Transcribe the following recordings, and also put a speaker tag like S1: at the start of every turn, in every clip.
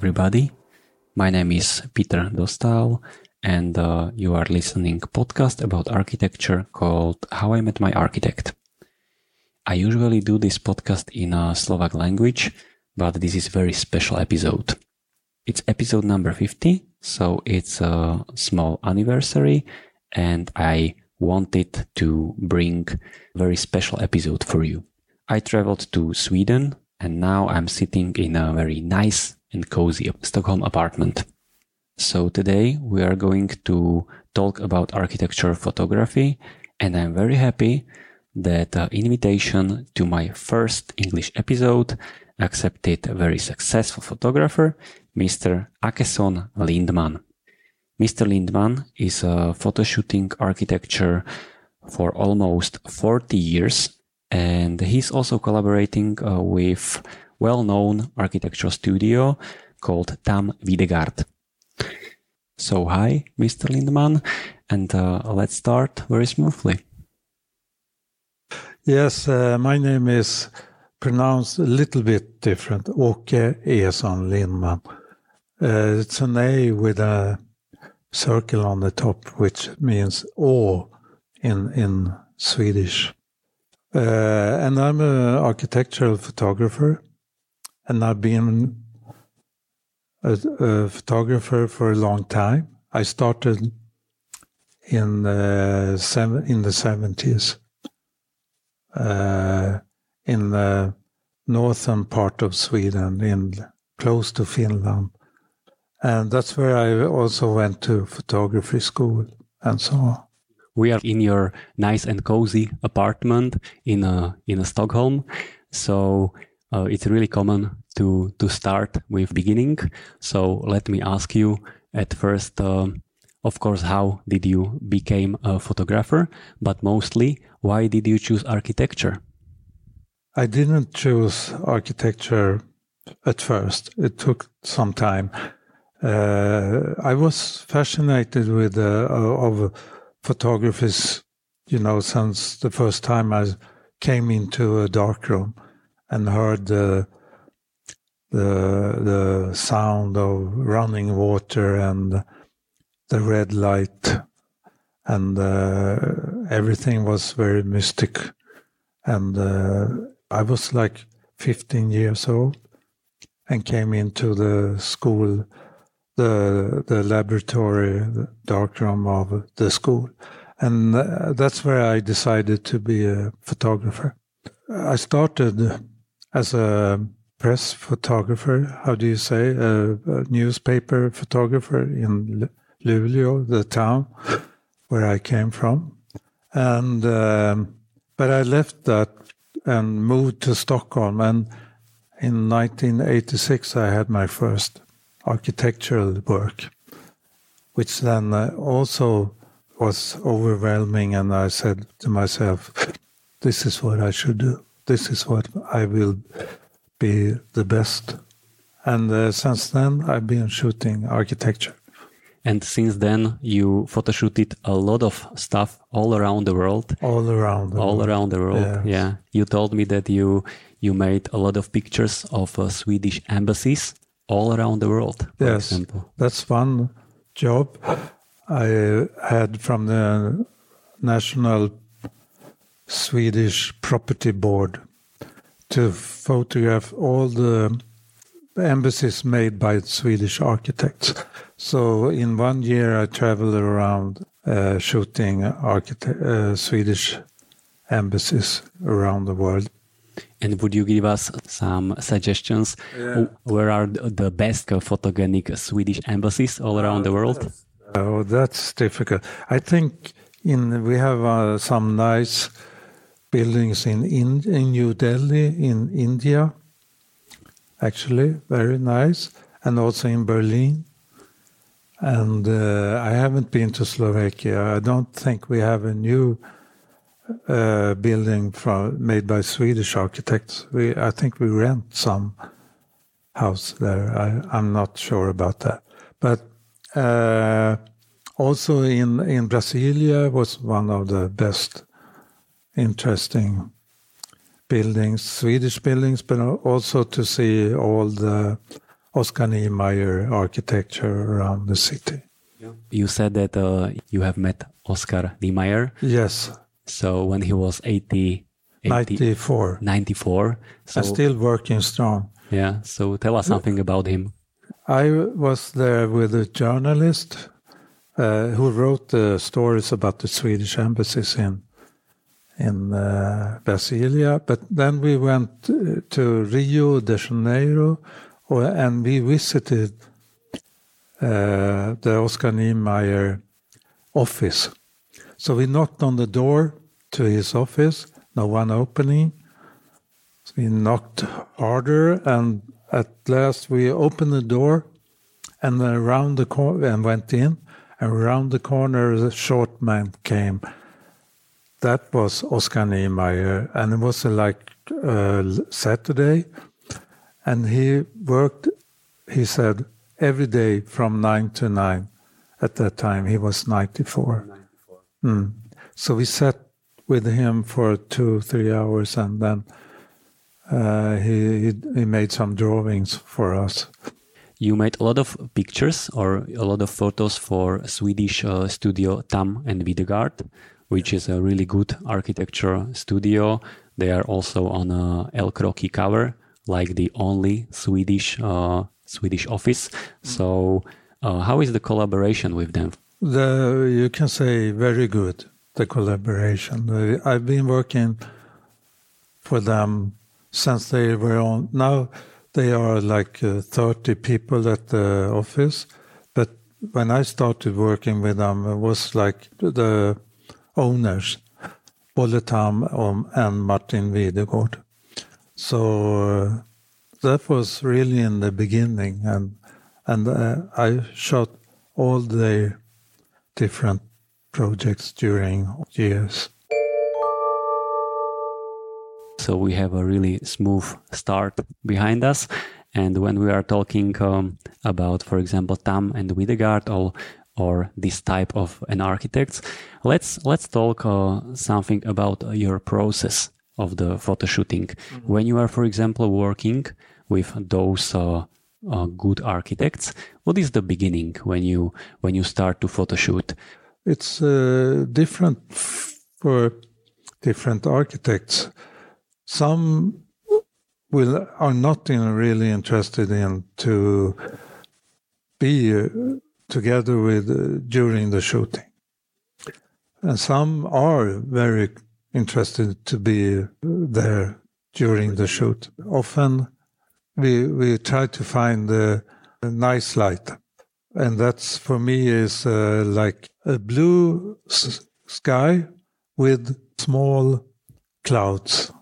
S1: Everybody. My name is Peter Dostal, and uh, you are listening podcast about architecture called How I Met My Architect. I usually do this podcast in a Slovak language, but this is very special episode. It's episode number 50, so it's a small anniversary, and I wanted to bring a very special episode for you. I traveled to Sweden and now I'm sitting in a very nice and cozy Stockholm apartment. So today we are going to talk about architecture photography and I'm very happy that the invitation to my first English episode accepted a very successful photographer, Mr. Akeson Lindman. Mr. Lindman is a photo shooting architecture for almost 40 years and he's also collaborating uh, with well-known architectural studio called Tham Videgård. So hi, Mr. Lindman, and uh, let's start very smoothly.
S2: Yes, uh, my name is pronounced a little bit different. Åke Eson Lindman. Uh, it's an A with a circle on the top, which means "å" in in Swedish. Uh, and I'm an architectural photographer, and I've been a, a, photographer for a long time. I started in the seven, in the seventies uh, in the northern part of Sweden, in close to Finland, and that's where I also went to photography school and so on
S1: we are in your nice and cozy apartment in a, in a Stockholm. So uh, it's really common to to start with beginning. So let me ask you at first, uh, of course, how did you become a photographer? But mostly, why did you choose architecture?
S2: I didn't choose architecture at first. It took some time. Uh, I was fascinated with uh, of photographies, you know, since the first time I came into a darkroom and heard the the the sound of running water and the red light and uh, everything was very mystic and uh, I was like 15 years old and came into the school the the laboratory, the darkroom of the school, and that's where I decided to be a photographer. I started as a press photographer. How do you say a, a newspaper photographer in Luleå, the town where I came from, and um, but I left that and moved to Stockholm and. In 1986, I had my first architectural work, which then uh, also was overwhelming. And I said to myself, this is what I should do. This is what I will be the best. And uh, since then, I've been shooting architecture.
S1: And since then, you photoshooted a lot of stuff all around the world.
S2: All around.
S1: all
S2: world.
S1: around the world.
S2: Yes.
S1: Yeah. You told me that you you made a lot of pictures of uh, Swedish embassies all around the world.
S2: yes, example. that's one job I had from the National Swedish Property Board to photograph all the embassies made by Swedish architects. So in one year, I traveled around uh, shooting uh, Swedish embassies around the world.
S1: And would you give us some suggestions? Yeah. Where are the best photogenic Swedish embassies all around the world?
S2: Oh, that's difficult. I think in we have uh, some nice buildings in, in in New Delhi in India. Actually, very nice, and also in Berlin. And uh, I haven't been to Slovakia. I don't think we have a new uh, building from made by Swedish architects. We, I think we rent some house there. I, am not sure about that, but uh, also in in Brasilia was one of the best, interesting buildings, Swedish buildings, but also to see all the Oscar Niemeyer architecture around the city.
S1: You said that uh, you have met Oscar Niemeyer.
S2: Yes.
S1: So when he was 80, 80
S2: 94.
S1: 94. So,
S2: and still working strong.
S1: Yeah. So tell us something about him.
S2: I was there with a journalist uh, who wrote the stories about the Swedish embassies in in uh, Brasilia. But then we went to Rio de Janeiro, or, and we visited uh, the Oscar Niemeyer office. So we knocked on the door to his office, no one opening. So we knocked harder, and at last we opened the door, and around the corner and went in. And around the corner, a short man came. That was Oscar Niemeyer, and it was uh, like uh, Saturday, and he worked. He said every day from nine to nine. At that time, he was ninety-four. 94. Mm. So we sat with him for two, three hours, and then uh, he, he, he made some drawings for us.
S1: You made a lot of pictures or a lot of photos for Swedish uh, studio Tham and Videgård, which is a really good architecture studio. They are also on a El Croquis cover, like the only Swedish uh, Swedish office. So, uh, how is the collaboration with them?
S2: The you can say very good. The collaboration. I've been working for them since they were on. Now they are like uh, 30 people at the office. But when I started working with them, it was like the owners, Bolle Tham and Martin Videgård. So uh, that was really in the beginning, and and uh, I shot all the different projects during years.
S1: So we have a really smooth start behind us. And when we are talking um, about, for example, Tham and Videgård or, or this type of an architects, let's let's talk uh, something about your process of the photo shooting. Mm-hmm. When you are, for example, working with those uh, uh, good architects, what is the beginning when you when you start to photo shoot?
S2: It's uh, different for different architects some will are not in, really interested in to be uh, together with uh, during the shooting, and some are very interested to be there during the shoot. Often, we we try to find a, a nice light, and that's for me is uh, like a blue sky with small clouds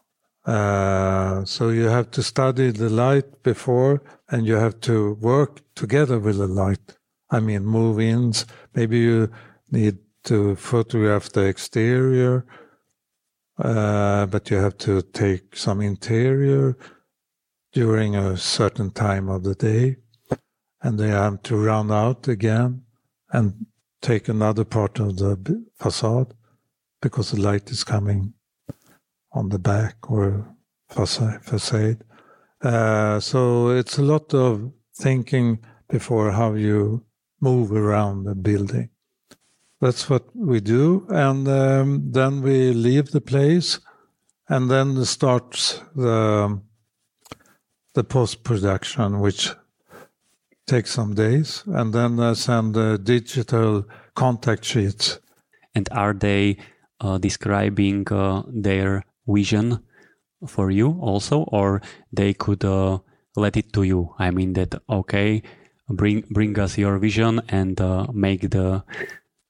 S2: uh, so you have to study the light before and you have to work together with the light. I mean, move ins. Maybe you need to photograph the exterior, uh, but you have to take some interior during a certain time of the day. And they have to round out again and take another part of the facade because the light is coming on the back or facade. Uh, so it's a lot of thinking before how you move around the building. That's what we do, and um, then we leave the place, and then starts the the post production, which takes some days, and then I send the digital contact sheets.
S1: And are they uh, describing uh, their vision for you also, or they could uh, let it to you. I mean that okay, bring bring us your vision and uh, make the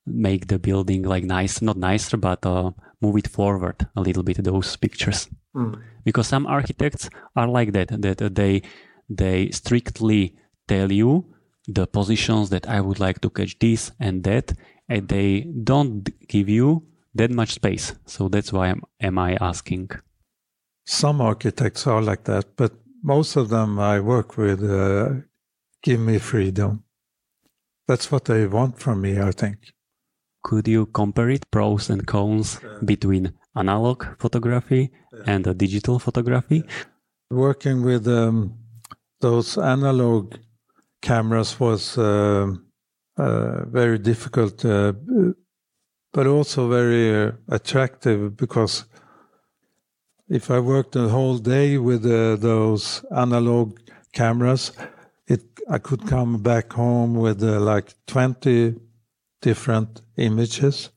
S1: make the building like nice, not nicer, but uh, move it forward a little bit. Those pictures, mm. because some architects are like that. That they they strictly tell you the positions that I would like to catch this and that, and they don't give you that much space. So that's why I'm, am I asking.
S2: Some architects are like that, but most of them I work with uh, give me freedom. That's what they want from me, I think.
S1: Could you compare it, pros and cons between analog photography and digital photography?
S2: Working with um, those analog cameras was uh, uh, very difficult, uh, but also very attractive because if I worked the whole day with those analog cameras, it I could come back home with like 20 different images.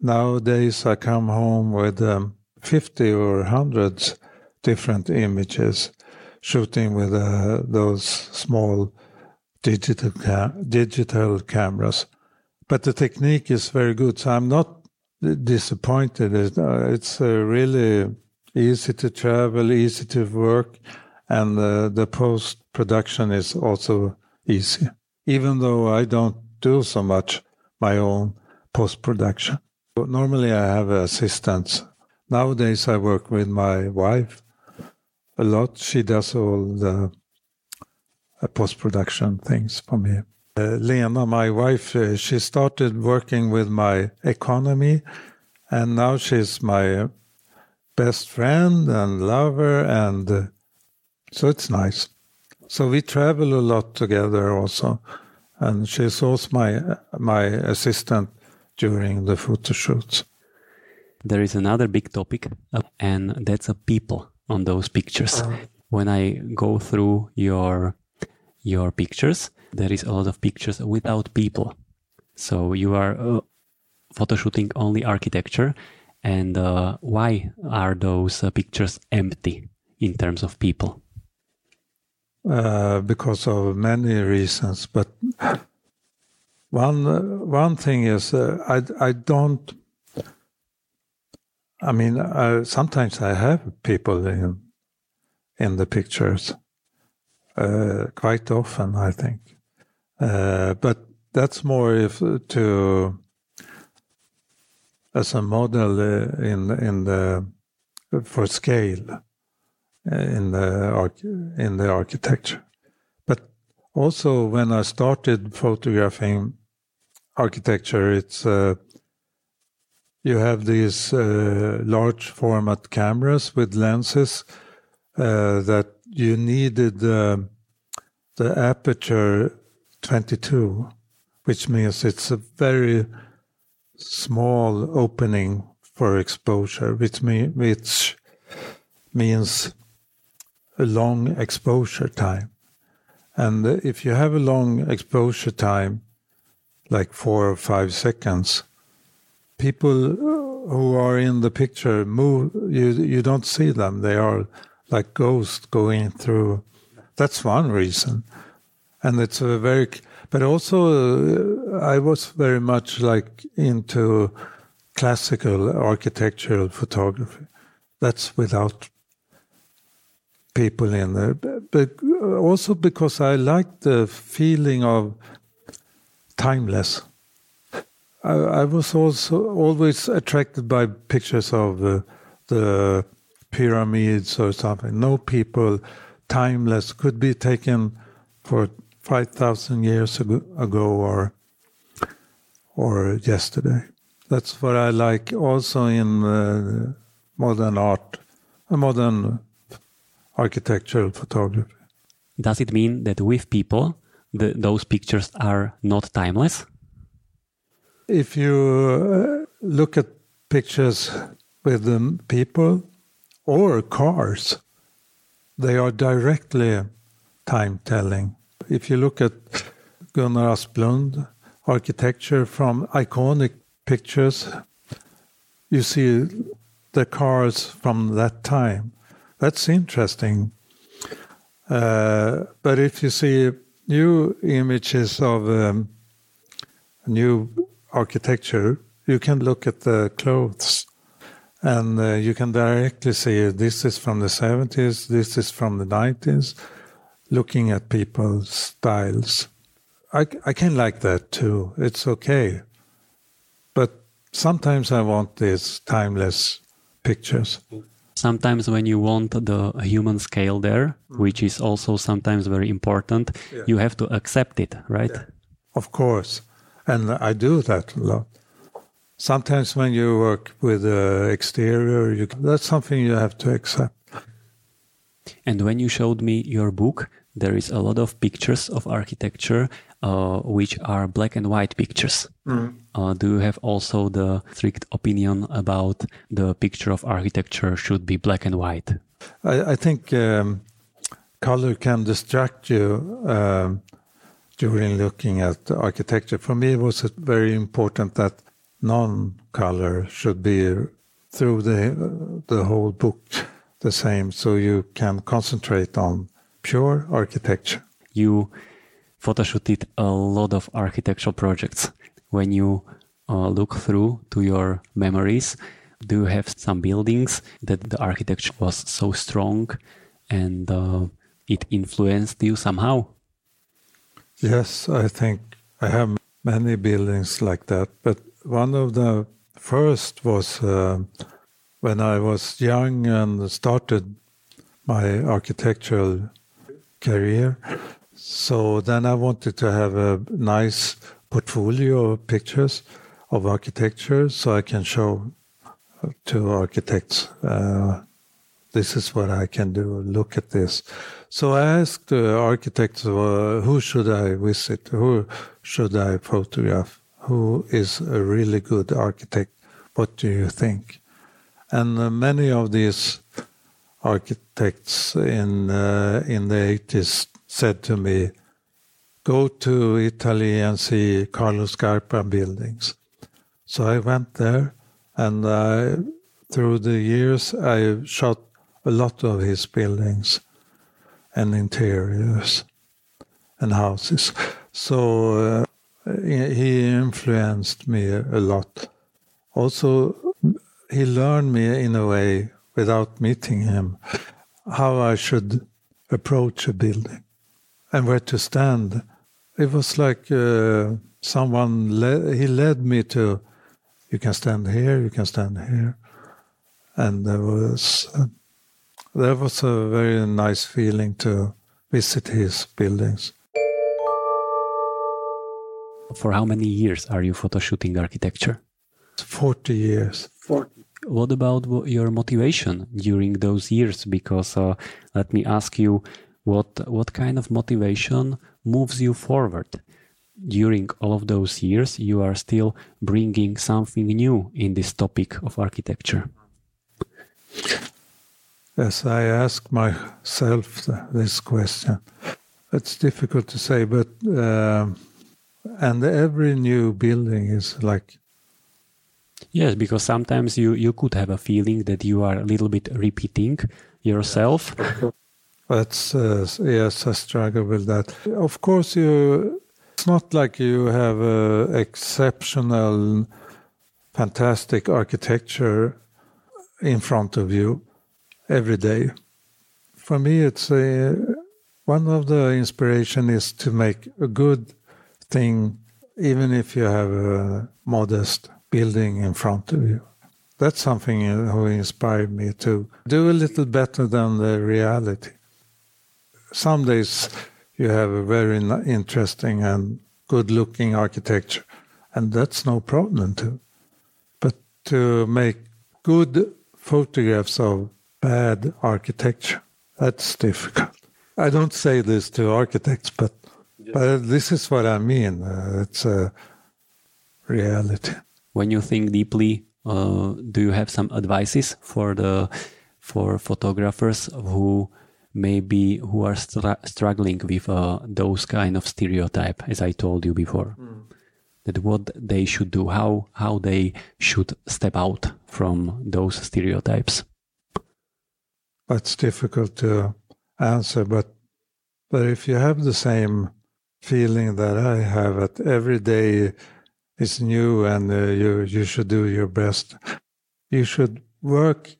S2: Nowadays, I come home with um, 50 or hundreds different images, shooting with uh, those small digital ca- digital cameras. But the technique is very good, so I'm not disappointed. Uh, it's uh, really easy to travel, easy to work, and uh, the post production is also easy. Even though I don't do so much my own post production. Normally, I have assistants. Nowadays, I work with my wife a lot. She does all the uh, post production things for me. Uh, Lena, my wife, uh, she started working with my economy, and now she's my best friend and lover, and so it's nice. So we travel a lot together also, and she's also my my assistant during the photo shoots.
S1: There is another big topic, uh, and that's a people on those pictures. Uh-huh. When I go through your your pictures, there is a lot of pictures without people. So you are uh, photoshooting only architecture, and uh, why are those uh, pictures empty in terms of people?
S2: Uh, because of many reasons, but one one thing is uh, I I don't. I mean, uh, sometimes I have people in in the pictures. Uh, quite often, I think, uh, but that's more if to as a model uh, in in the for scale in the in the architecture. But also when I started photographing architecture, it's uh, you have these uh, large format cameras with lenses uh, that you needed the aperture 22, which means it's a very small opening for exposure, which, which means a long exposure time. And if you have a long exposure time, like four or five seconds, people who are in the picture move, you, you don't see them. They are like ghosts going through. That's one reason. And it's a very, but also uh, I was very much like into classical architectural photography. That's without people in there, but also because I like the feeling of timeless. I, I was also always attracted by pictures of the pyramids or something. No people, timeless, could be taken for five thousand years ago, ago or or yesterday. That's what I like also in uh, modern art, modern architectural photography.
S1: Does it mean that with people, the, those pictures are not timeless?
S2: If you uh, look at pictures with um, people or cars, they are directly time telling. If you look at Gunnar Asplund, architecture from iconic pictures, you see the cars from that time. That's interesting. Uh, but if you see new images of um, new architecture, you can look at the clothes and uh, you can directly see this is from the 70s, this is from the 90s, looking at people's styles. I, I can like that too. It's okay. But sometimes I want these timeless pictures
S1: sometimes when you want the human scale there, mm. which is also sometimes very important, yeah. you have to accept it, right? Yeah.
S2: Of course. And I do that a lot. Sometimes when you work with the exterior, you, that's something you have to accept.
S1: And when you showed me your book, there is a lot of pictures of architecture uh, which are black and white pictures. Uh, do you have also the strict opinion about the picture of architecture should be black and white?
S2: I, I think um, color can distract you um, during looking at architecture. For me, it was very important that non-color should be through the the whole book the same, so you can concentrate on pure architecture.
S1: You photoshooted a lot of architectural projects. When you uh, look through to your memories, do you have some buildings that the architecture was so strong and uh, it influenced you somehow?
S2: Yes, I think I have many buildings like that, but one of the first was uh, when I was young and started my architectural career. So then I wanted to have a nice portfolio of pictures of architecture so I can show to architects uh, this is what I can do. Look at this. So I asked the architects, uh, who should I visit? Who should I photograph? Who is a really good architect? What do you think? And uh, many of these architects in uh, in the 80s said to me, "Go to Italy and see Carlo Scarpa buildings." So I went there, and uh, through the years, I shot a lot of his buildings and interiors and houses. So uh, he influenced me a lot. Also, he learned me in a way without meeting him how I should approach a building and where to stand. It was like uh, someone led, he led me to you can stand here, you can stand here, and there was uh, there was a very nice feeling to visit his buildings.
S1: For how many years are you photoshooting architecture?
S2: 40 years. 40.
S1: What about your motivation during those years? Because uh, let me ask you, what what kind of motivation moves you forward? During all of those years, you are still bringing something new in this topic of architecture.
S2: Yes, I ask myself this question. It's difficult to say, but uh, and every new building is like
S1: Yes, because sometimes you, you could have a feeling that you are a little bit repeating yourself.
S2: That's uh, yes, I struggle with that. Of course, you. It's not like you have uh, exceptional, fantastic architecture in front of you every day. For me, it's a, one of the inspiration is to make a good thing, even if you have a modest building in front of you. That's something who inspired me to do a little better than the reality. Some days you have a very interesting and good looking architecture, and that's no problem too. But to make good photographs of bad architecture, that's difficult. I don't say this to architects, but but this is what I mean. Uh, it's a reality
S1: when you think deeply, uh, do you have some advices for the for photographers who maybe who are str struggling with uh, those kind of stereotype, as I told you before? Mm. That what they should do, how how they should step out from those stereotypes.
S2: That's difficult to answer, but but if you have the same feeling that I have that every day is new and uh, you you should do your best. You should work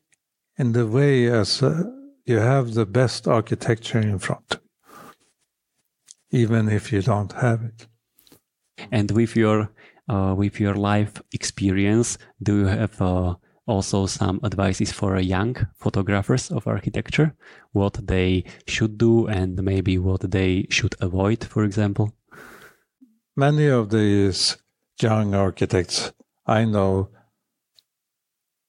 S2: in the way as uh, you have the best architecture in front, even if you don't have it.
S1: And with your uh, with your life experience, do you have uh, also some advices for young photographers of architecture? What they should do and maybe what they should avoid, for example?
S2: Many of these young architects I know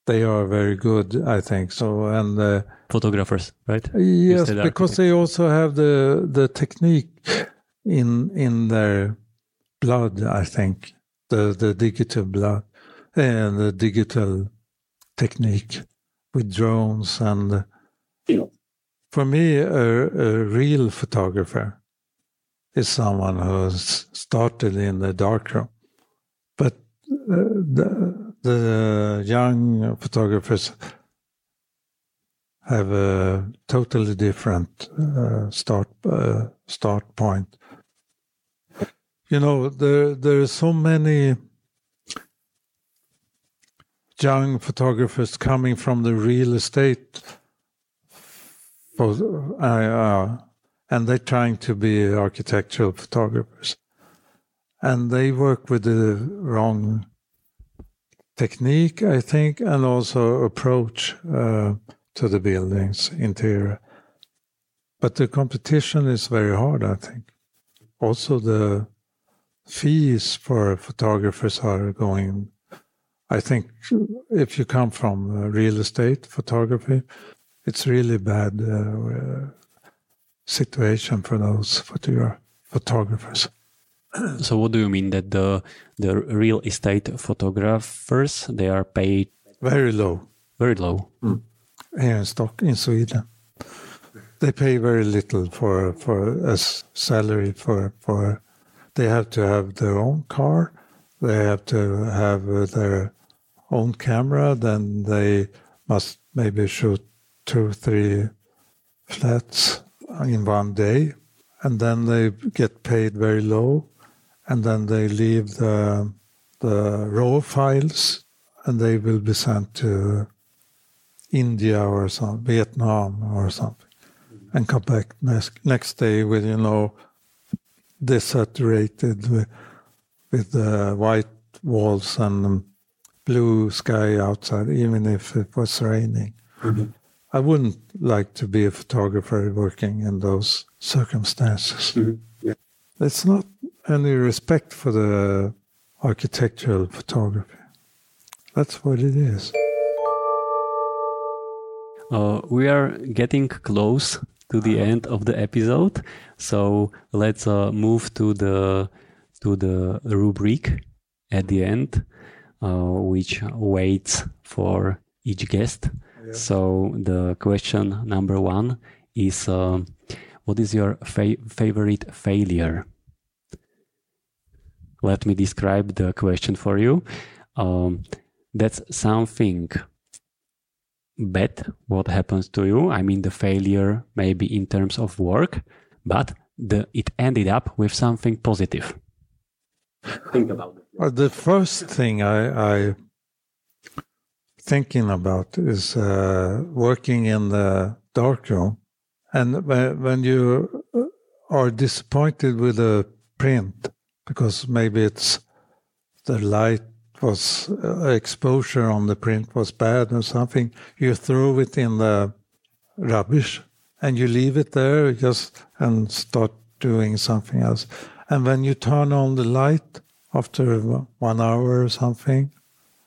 S2: they are very good, I think. So and uh,
S1: photographers, right?
S2: Yes, because they also have the the technique in in their blood. I think the the digital blood and the digital technique with drones and. For me, a, a real photographer is someone who's started in the darkroom. But uh, the, the young photographers have a totally different uh, start uh, start point. You know, there there are so many young photographers coming from the real estate, for, uh, and they're trying to be architectural photographers, and they work with the wrong technique, I think, and also approach uh, to the building's interior. But the competition is very hard, I think. Also, the fees for photographers are going. I think if you come from real estate photography, it's really bad uh, situation for those photographers.
S1: So, what do you mean that the the real estate photographers they are paid
S2: very low,
S1: very low
S2: mm. here in Stock in Sweden? They pay very little for for a salary for for. They have to have their own car. They have to have their own camera. Then they must maybe shoot two, three flats in one day, and then they get paid very low and then they leave the the raw files and they will be sent to India or some Vietnam or something and come back next next day with you know desaturated with, with the white walls and blue sky outside even if it was raining mm-hmm. I wouldn't like to be a photographer working in those circumstances mm-hmm. yeah. it's not any respect for the architectural photography. That's what it is.
S1: Uh, we are getting close to the end of the episode, so let's uh, move to the to the rubric at the end, uh, which waits for each guest. Yeah. So the question number one is, uh, what is your fa favorite failure? Let me describe the question for you. Um, that's something bad what happens to you. I mean, the failure maybe in terms of work, but the, it ended up with something positive. Think about it.
S2: Well, the first thing I, I thinking about is uh, working in the darkroom, and when you are disappointed with a print, because maybe it's the light was uh, exposure on the print was bad or something. You throw it in the rubbish and you leave it there just and start doing something else. And when you turn on the light after one hour or something,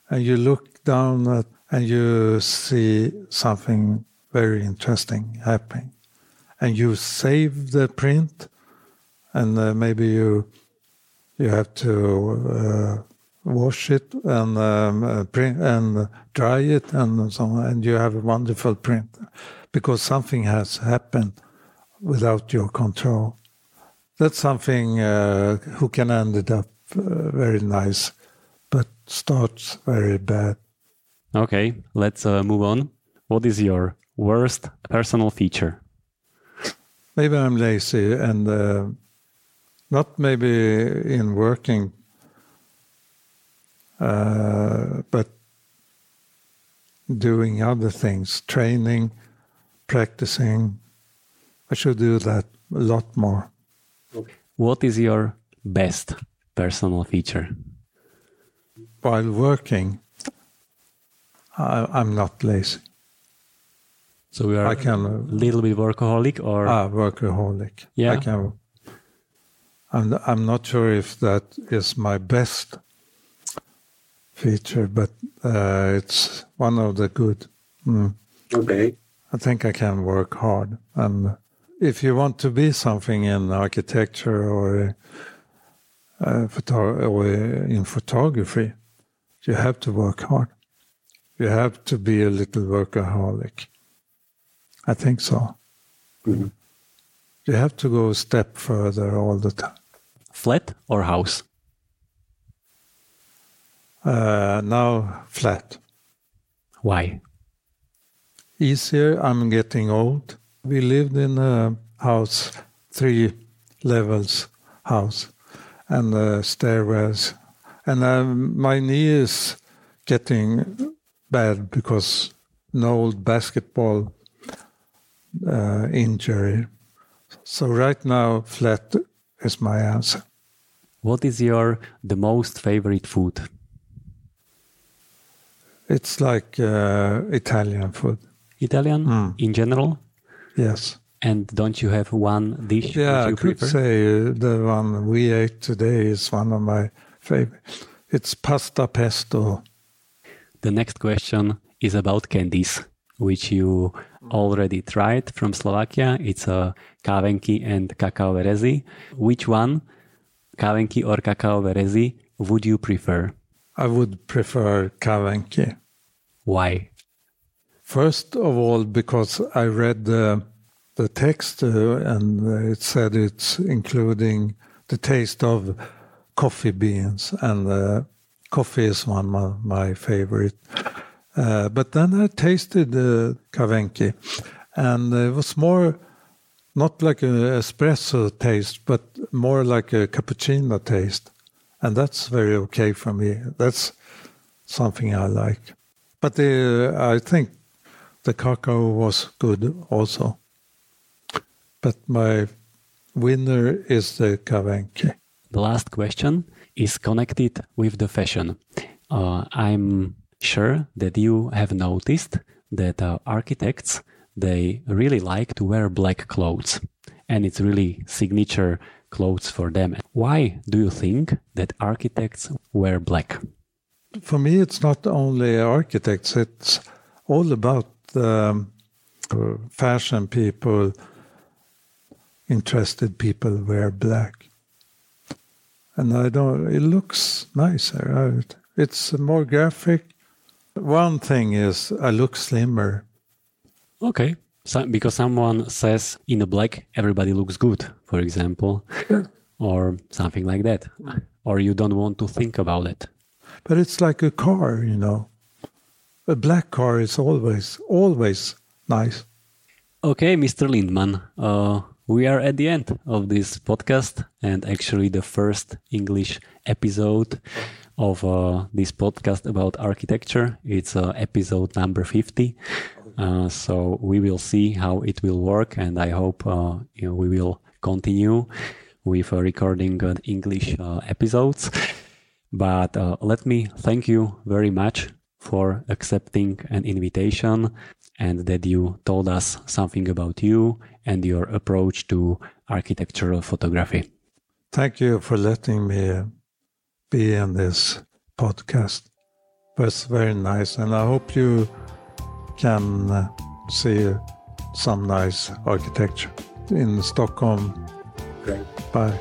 S2: and you look down at, and you see something very interesting happening, and you save the print, and uh, maybe you you have to uh, wash it and um, uh, print and dry it and so on, and you have a wonderful print because something has happened without your control. That's something uh, who can end it up uh, very nice, but starts very bad.
S1: Okay, let's uh, move on. What is your worst personal feature?
S2: Maybe I'm lazy and uh, not maybe in working, uh, but doing other things, training, practicing. I should do that a lot more.
S1: What is your best personal feature?
S2: While working, I, am not lazy.
S1: So we are I can, a little bit workaholic, or
S2: ah, workaholic. Yeah, I can I'm, I'm not sure if that is my best, feature, but uh, it's one of the good. Mm.
S1: Okay.
S2: I think I can work hard. And if you want to be something in architecture or, uh, photo- or in photography, you have to work hard. You have to be a little workaholic. I think so.
S1: Mhm.
S2: You have to go a step further all the time.
S1: Flat or house?
S2: Uh, now flat.
S1: Why?
S2: Easier. I'm getting old. We lived in a house, three levels house, and uh, stairwells. And um, my knee is getting bad because an old basketball uh, injury. So right now, flat is my answer.
S1: What is your the most favorite food?
S2: It's like uh, Italian food.
S1: Italian
S2: Mm.
S1: in general?
S2: Yes.
S1: And don't you have one dish
S2: Yeah, I
S1: you
S2: could
S1: prefer?
S2: say uh, the one we ate today is one of my favorite. It's pasta pesto.
S1: The next question is about candies, which you already tried from Slovakia. It's a Kávenky and kakaové rezy. Which one, Kávenky or kakaové rezy, would you prefer?
S2: I would prefer Kávenky.
S1: Why?
S2: First of all, because I read the, the text uh, and uh, it said it's including the taste of coffee beans, and uh, coffee is one of my favorite. Uh, but then I tasted the kavenki, and it was more not like an espresso taste, but more like a cappuccino taste, and that's very okay for me. That's something I like. But the, I think the cocoa was good also. But my winner is the Kávenky.
S1: The last question is connected with the fashion. Uh, I'm sure that you have noticed that uh, architects they really like to wear black clothes, and it's really signature clothes for them. Why do you think that architects wear black?
S2: For me, it's not only architects, it's all about um, fashion people, interested people wear black. And I don't, it looks nicer. It's more graphic. One thing is I look slimmer.
S1: Okay. So, because someone says in a black everybody looks good, for example, or something like that, or you don't want to think about it.
S2: But it's like a car, you know. A black car is always, always nice.
S1: Okay, Mr. Lindman, uh, we are at the end of this podcast and actually the first English episode of uh, this podcast about architecture. It's uh, episode number 50. Uh, so we will see how it will work and I hope uh, you know, we will continue with uh, recording uh, English uh, episodes. But let me thank you very much for accepting an invitation and that you told us something about you and your approach to architectural photography.
S2: Thank you for letting me be in this podcast. Was very nice, and I hope you can uh, see some nice architecture in Stockholm.
S1: Great.
S2: Bye.